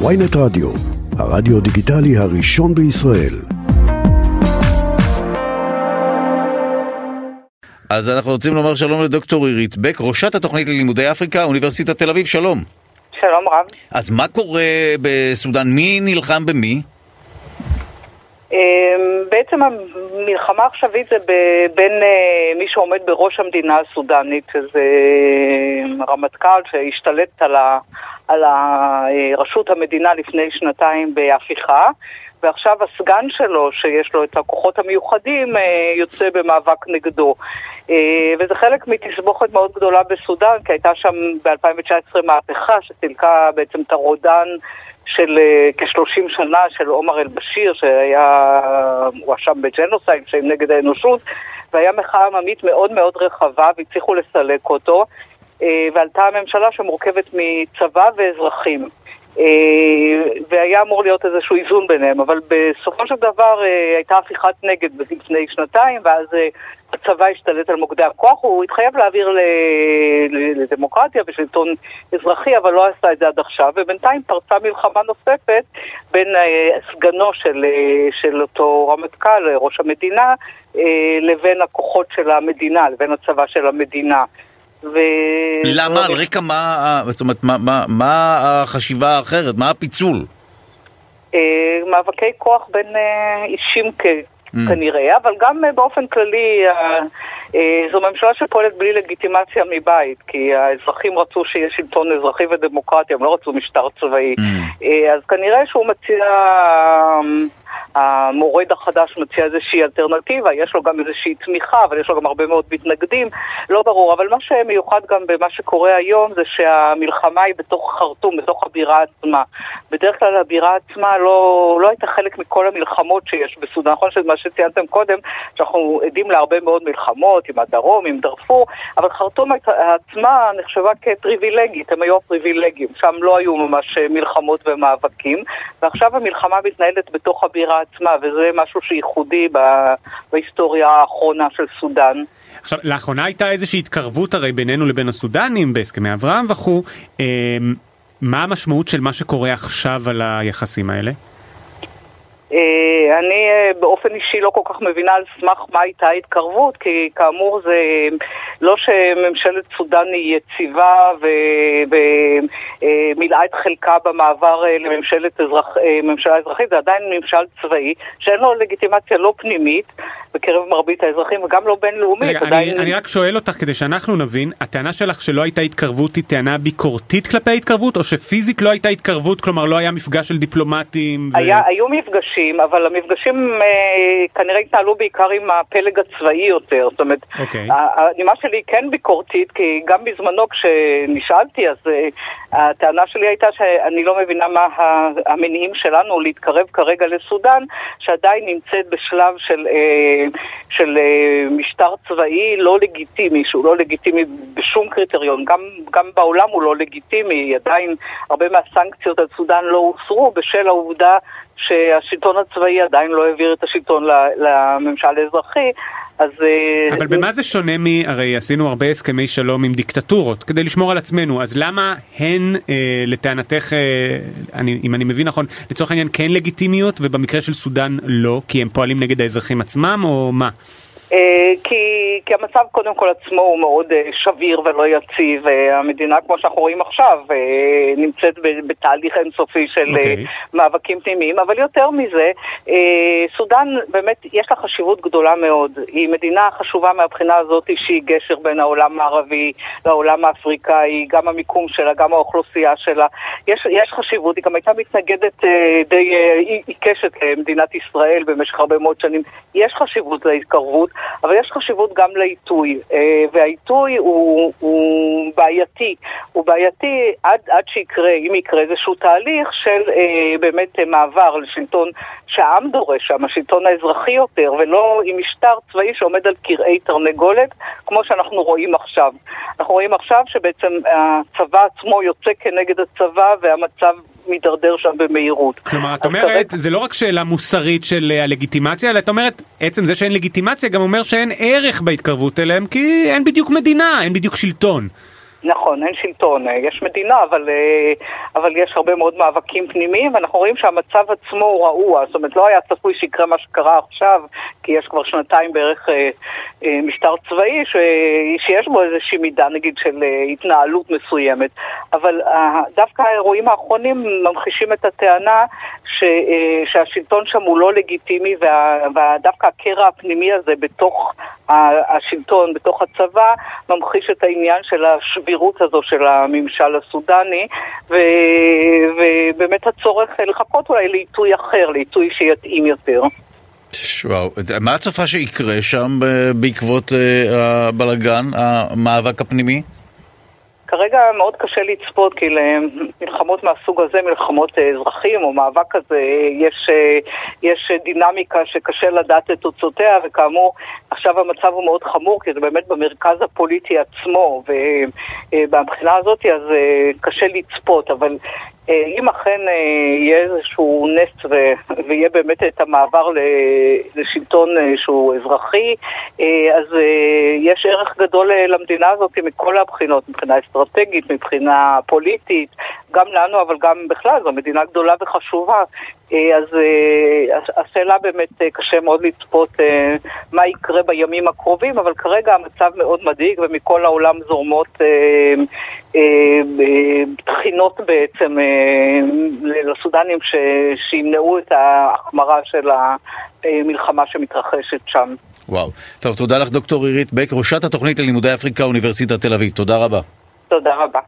ויינט רדיו, הרדיו דיגיטלי הראשון בישראל. אז אנחנו רוצים לומר שלום לדוקטור עירית בק, ראשת התוכנית ללימודי אפריקה, אוניברסיטת תל אביב, שלום. שלום רב. אז מה קורה בסודאן? מי נלחם במי? אמ, בעצם המלחמה העכשווית זה בין אה, מי שעומד בראש המדינה הסודנית, שזה אה, רמטכ"ל שהשתלט על, ה, על ראשות המדינה לפני שנתיים בהפיכה, ועכשיו הסגן שלו, שיש לו את הכוחות המיוחדים, אה, יוצא במאבק נגדו. וזה חלק מתסבוכת מאוד גדולה בסודאן, כי הייתה שם ב-2019 מהפכה שסילקה בעצם את הרודן של אה, כ-30 שנה של עומר אל-בשיר, שהיה, הואשם בג'נוסייד, שהם נגד האנושות, והיה מחאה עממית מאוד מאוד רחבה והצליחו לסלק אותו, uh, ועלתה הממשלה שמורכבת מצבא ואזרחים. Uh, והיה אמור להיות איזשהו איזון ביניהם, אבל בסופו של דבר uh, הייתה הפיכת נגד לפני שנתיים, ואז uh, הצבא השתלט על מוקדי הכוח, הוא התחייב להעביר לדמוקרטיה ושלטון אזרחי, אבל לא עשה את זה עד עכשיו, ובינתיים פרצה מלחמה נוספת בין סגנו של, של אותו רמטכ"ל, ראש המדינה, לבין הכוחות של המדינה, לבין הצבא של המדינה. ו... למה? על רקע מה, זאת אומרת, מה, מה, מה החשיבה האחרת? מה הפיצול? מאבקי כוח בין אישים mm. כנראה, אבל גם באופן כללי זו ממשלה שפועלת בלי לגיטימציה מבית, כי האזרחים רצו שיהיה שלטון אזרחי ודמוקרטי, הם לא רצו משטר צבאי. Mm. אז כנראה שהוא מציע... המורד החדש מציע איזושהי אלטרנטיבה, יש לו גם איזושהי תמיכה, אבל יש לו גם הרבה מאוד מתנגדים, לא ברור. אבל מה שמיוחד גם במה שקורה היום זה שהמלחמה היא בתוך חרטום, בתוך הבירה עצמה. בדרך כלל הבירה עצמה לא, לא הייתה חלק מכל המלחמות שיש בסודאן. נכון שמה שציינתם קודם, שאנחנו עדים להרבה מאוד מלחמות עם הדרום, עם דארפור, אבל חרטום עצמה נחשבה כפריבילגית, הם היו הפריבילגים. שם לא היו ממש מלחמות ומאבקים, ועכשיו המלחמה מתנהלת בתוך הבירה עצמה, וזה משהו שייחודי בהיסטוריה האחרונה של סודאן. עכשיו, לאחרונה הייתה איזושהי התקרבות הרי בינינו לבין הסודנים בהסכמי אברהם וכו'. אמ, מה המשמעות של מה שקורה עכשיו על היחסים האלה? אה, אני אה, באופן אישי לא כל כך מבינה על סמך מה הייתה ההתקרבות, כי כאמור זה לא שממשלת סודאן היא יציבה ומילאה אה, את חלקה במעבר לממשלת אזרח, ממשלה אזרחית, זה עדיין ממשל צבאי, שאין לו לגיטימציה לא פנימית בקרב מרבית האזרחים וגם לא בינלאומית. רגע, עדיין... אני, אני רק שואל אותך כדי שאנחנו נבין, הטענה שלך שלא הייתה התקרבות היא טענה ביקורתית כלפי ההתקרבות, או שפיזית לא הייתה התקרבות, כלומר לא היה מפגש של דיפלומטים? ו... היה, היו מפגשים. מפגשים, אבל המפגשים אה, כנראה התנהלו בעיקר עם הפלג הצבאי יותר. זאת אומרת, okay. אוקיי. הנימה שלי כן ביקורתית, כי גם בזמנו כשנשאלתי, אז אה, הטענה שלי הייתה שאני לא מבינה מה המניעים שלנו להתקרב כרגע לסודאן, שעדיין נמצאת בשלב של, אה, של אה, משטר צבאי לא לגיטימי, שהוא לא לגיטימי בשום קריטריון. גם, גם בעולם הוא לא לגיטימי, עדיין הרבה מהסנקציות על סודאן לא הוסרו בשל העובדה שהשלטון הצבאי עדיין לא העביר את השלטון לממשל האזרחי, אז... אה, אבל במה זה שונה מ... הרי עשינו הרבה הסכמי שלום עם דיקטטורות כדי לשמור על עצמנו, אז למה הן אה, לטענתך, אה, אני, אם אני מבין נכון, לצורך העניין כן לגיטימיות ובמקרה של סודאן לא, כי הם פועלים נגד האזרחים עצמם או מה? אה, כי, כי המצב קודם כל עצמו הוא מאוד אה, שביר ולא יציב. אה, המדינה, כמו שאנחנו רואים עכשיו, נמצאת בתהליך אינסופי של okay. אוקיי. מאבקים פנימיים, אבל יותר מזה, סודאן באמת יש לה חשיבות גדולה מאוד. היא מדינה חשובה מהבחינה הזאת שהיא גשר בין העולם הערבי לעולם האפריקאי, גם המיקום שלה, גם האוכלוסייה שלה. יש, יש חשיבות, היא גם הייתה מתנגדת די עיקשת למדינת ישראל במשך הרבה מאוד שנים. יש חשיבות להתקרבות. אבל יש חשיבות גם לעיתוי, אה, והעיתוי הוא, הוא בעייתי. הוא בעייתי עד, עד שיקרה, אם יקרה איזשהו תהליך של אה, באמת מעבר לשלטון שהעם דורש שם, השלטון האזרחי יותר, ולא עם משטר צבאי שעומד על כרעי תרנגולת, כמו שאנחנו רואים עכשיו. אנחנו רואים עכשיו שבעצם הצבא עצמו יוצא כנגד הצבא והמצב מידרדר שם במהירות. כלומר, את אומרת, כרגע... זה לא רק שאלה מוסרית של אה, הלגיטימציה, אלא את אומרת, עצם זה שאין לגיטימציה גם אומר שאין ערך בהתקרבות אליהם, כי אין בדיוק מדינה, אין בדיוק שלטון. נכון, אין שלטון, יש מדינה, אבל, אבל יש הרבה מאוד מאבקים פנימיים, ואנחנו רואים שהמצב עצמו הוא רעוע, זאת אומרת לא היה צפוי שיקרה מה שקרה עכשיו, כי יש כבר שנתיים בערך משטר צבאי ש, שיש בו איזושהי מידה נגיד של התנהלות מסוימת, אבל דווקא האירועים האחרונים ממחישים את הטענה ש, שהשלטון שם הוא לא לגיטימי, ודווקא הקרע הפנימי הזה בתוך השלטון, בתוך הצבא, ממחיש את העניין של השבירות הזו של הממשל הסודני, ו, ובאמת הצורך לחכות אולי לעיתוי אחר, לעיתוי שיתאים יותר. וואו, מה את צופה שיקרה שם בעקבות הבלגן, המאבק הפנימי? כרגע מאוד קשה לצפות, כי למלחמות מהסוג הזה, מלחמות אה, אזרחים או מאבק כזה, יש, אה, יש דינמיקה שקשה לדעת את תוצאותיה, וכאמור, עכשיו המצב הוא מאוד חמור, כי זה באמת במרכז הפוליטי עצמו, ומבחינה אה, הזאת אז קשה לצפות, אבל אם אכן יהיה איזשהו נס ויהיה באמת את המעבר לשלטון שהוא אזרחי, אז יש ערך גדול למדינה הזאת מכל הבחינות, מבחינה אסטרטגית, מבחינה פוליטית, גם לנו אבל גם בכלל, זו מדינה גדולה וחשובה. אז השאלה באמת קשה מאוד לצפות מה יקרה בימים הקרובים, אבל כרגע המצב מאוד מדאיג ומכל העולם זורמות תחינות בעצם לסודנים שימנעו את ההחמרה של המלחמה שמתרחשת שם. וואו. טוב, תודה לך דוקטור עירית בק, ראשת התוכנית ללימודי אפריקה, אוניברסיטת תל אביב. תודה רבה. תודה רבה.